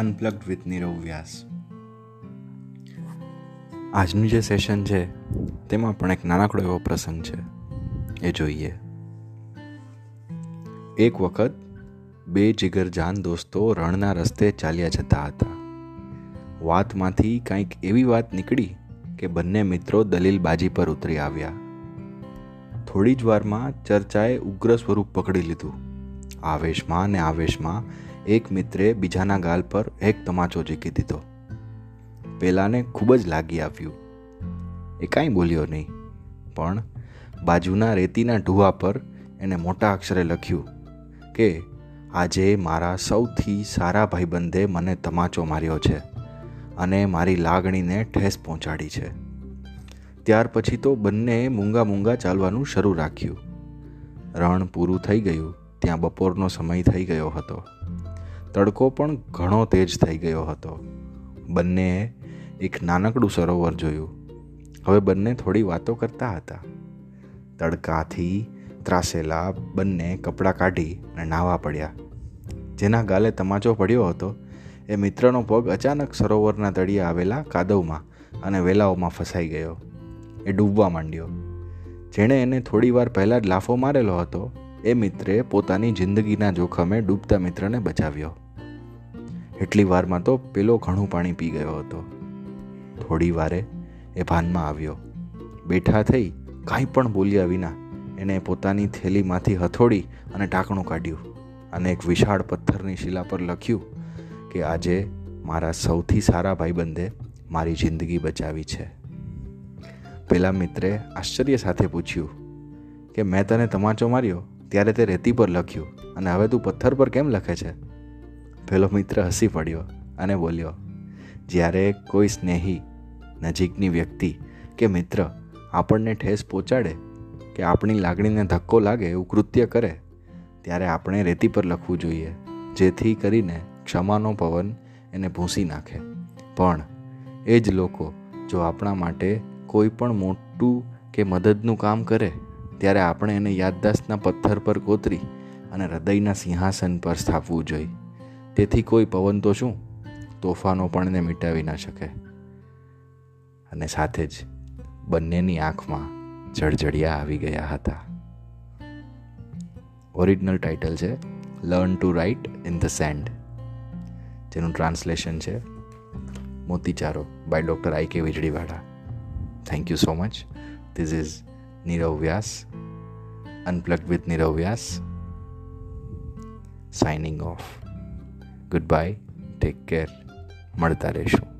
Unplugged with Nirav વ્યાસ આજનું જે session છે, તેમાં પણ એક નાનકડો એવો પ્રસંગ છે. એ જોઈએ. એક વખત બે જીગરજાન દોસ્તો રણના રસ્તે ચાલ્યા જતા હતા. વાતમાંથી કંઈક એવી વાત નીકળી કે બંને મિત્રો દલીલબાજી પર ઉતરી આવ્યા. થોડી જ વારમાં ચર્ચાએ ઉગ્ર સ્વરૂપ પકડી લીધું. આવેશમાં ને આવેશમાં એક મિત્રે બીજાના ગાલ પર એક તમાચો ઝીકી દીધો. પેલાને ખૂબ જ લાગી આવ્યું. એ કાંઈ બોલ્યો નહીં, પણ બાજુના રેતીના ઢુવા પર એને મોટા અક્ષરે લખ્યું કે, આજે મારા સૌથી સારા ભાઈબંધે મને તમાચો માર્યો છે અને મારી લાગણીને ઠેસ પહોંચાડી છે. ત્યાર પછી તો બંને મૂંગા મૂંગા ચાલવાનું શરૂ રાખ્યું. રણ પૂરું થઈ ગયું, ત્યાં બપોરનો સમય થઈ ગયો હતો. તડકો પણ ઘણો તેજ થઈ ગયો હતો. બંનેએ એક નાનકડું સરોવર જોયું. હવે બંને થોડી વાતો કરતા હતા. તડકાથી ત્રાસેલા બંને કપડાં કાઢી અને નાહવા પડ્યા. જેના ગાલે તમાચો પડ્યો હતો, એ મિત્રનો પગ અચાનક સરોવરના તળિયે આવેલા કાદવમાં અને વેલાઓમાં ફસાઈ ગયો. એ ડૂબવા માંડ્યો. જેણે એને થોડી વાર પહેલાં જ લાફો મારેલો હતો એ મિત્રે પોતાની જિંદગીના જોખમે ડૂબતા મિત્રને બચાવ્યો. એટલી વારમાં તો પેલો ઘણું પાણી પી ગયો હતો. થોડી વારે એ ભાનમાં આવ્યો. બેઠા થઈ કાંઈ પણ બોલ્યા વિના એણે પોતાની થેલીમાંથી હથોડી અને ટાંકણું કાઢ્યું અને એક વિશાળ પથ્થરની શિલા પર લખ્યું કે આજે મારા સૌથી સારા ભાઈબંધે મારી જિંદગી બચાવી છે. પેલા મિત્રે આશ્ચર્ય સાથે પૂછ્યું કે મેં તને તમાચો માર્યો? ત્યારે તે રેતી પર લખ્યું, અને હવે તું પથ્થર પર કેમ લખે છે? પેલો મિત્ર હસી પડ્યો અને બોલ્યો, જ્યારે કોઈ સ્નેહી, નજીકની વ્યક્તિ કે મિત્ર આપણને ઠેસ પહોંચાડે કે આપણી લાગણીને ધક્કો લાગે એવું કૃત્ય કરે, ત્યારે આપણે રેતી પર લખવું જોઈએ, જેથી કરીને ક્ષમાનો પવન એને ભૂંસી નાખે. પણ એ જ લોકો જો આપણા માટે કોઈ પણ મોટું કે મદદનું કામ કરે ત્યારે આપણે એને યાદદાસ્તના પથ્થર પર કોતરી અને હૃદયના સિંહાસન પર સ્થાપવું જોઈએ. તેથી કોઈ પવન તો શું? તોફાનો પણ એને મિટાવી ના શકે. અને સાથે જ બંનેની આંખમાં જળજળિયા આવી ગયા હતા. ઓરિજિનલ ટાઇટલ છે learn to write in the sand જેનું ટ્રાન્સલેશન છે, Motichaaro by doctor I K Vijaliwala thank you so much this is Nirav Vyas unplug with Nirav Vyas signing off goodbye take care મળતા રહીશું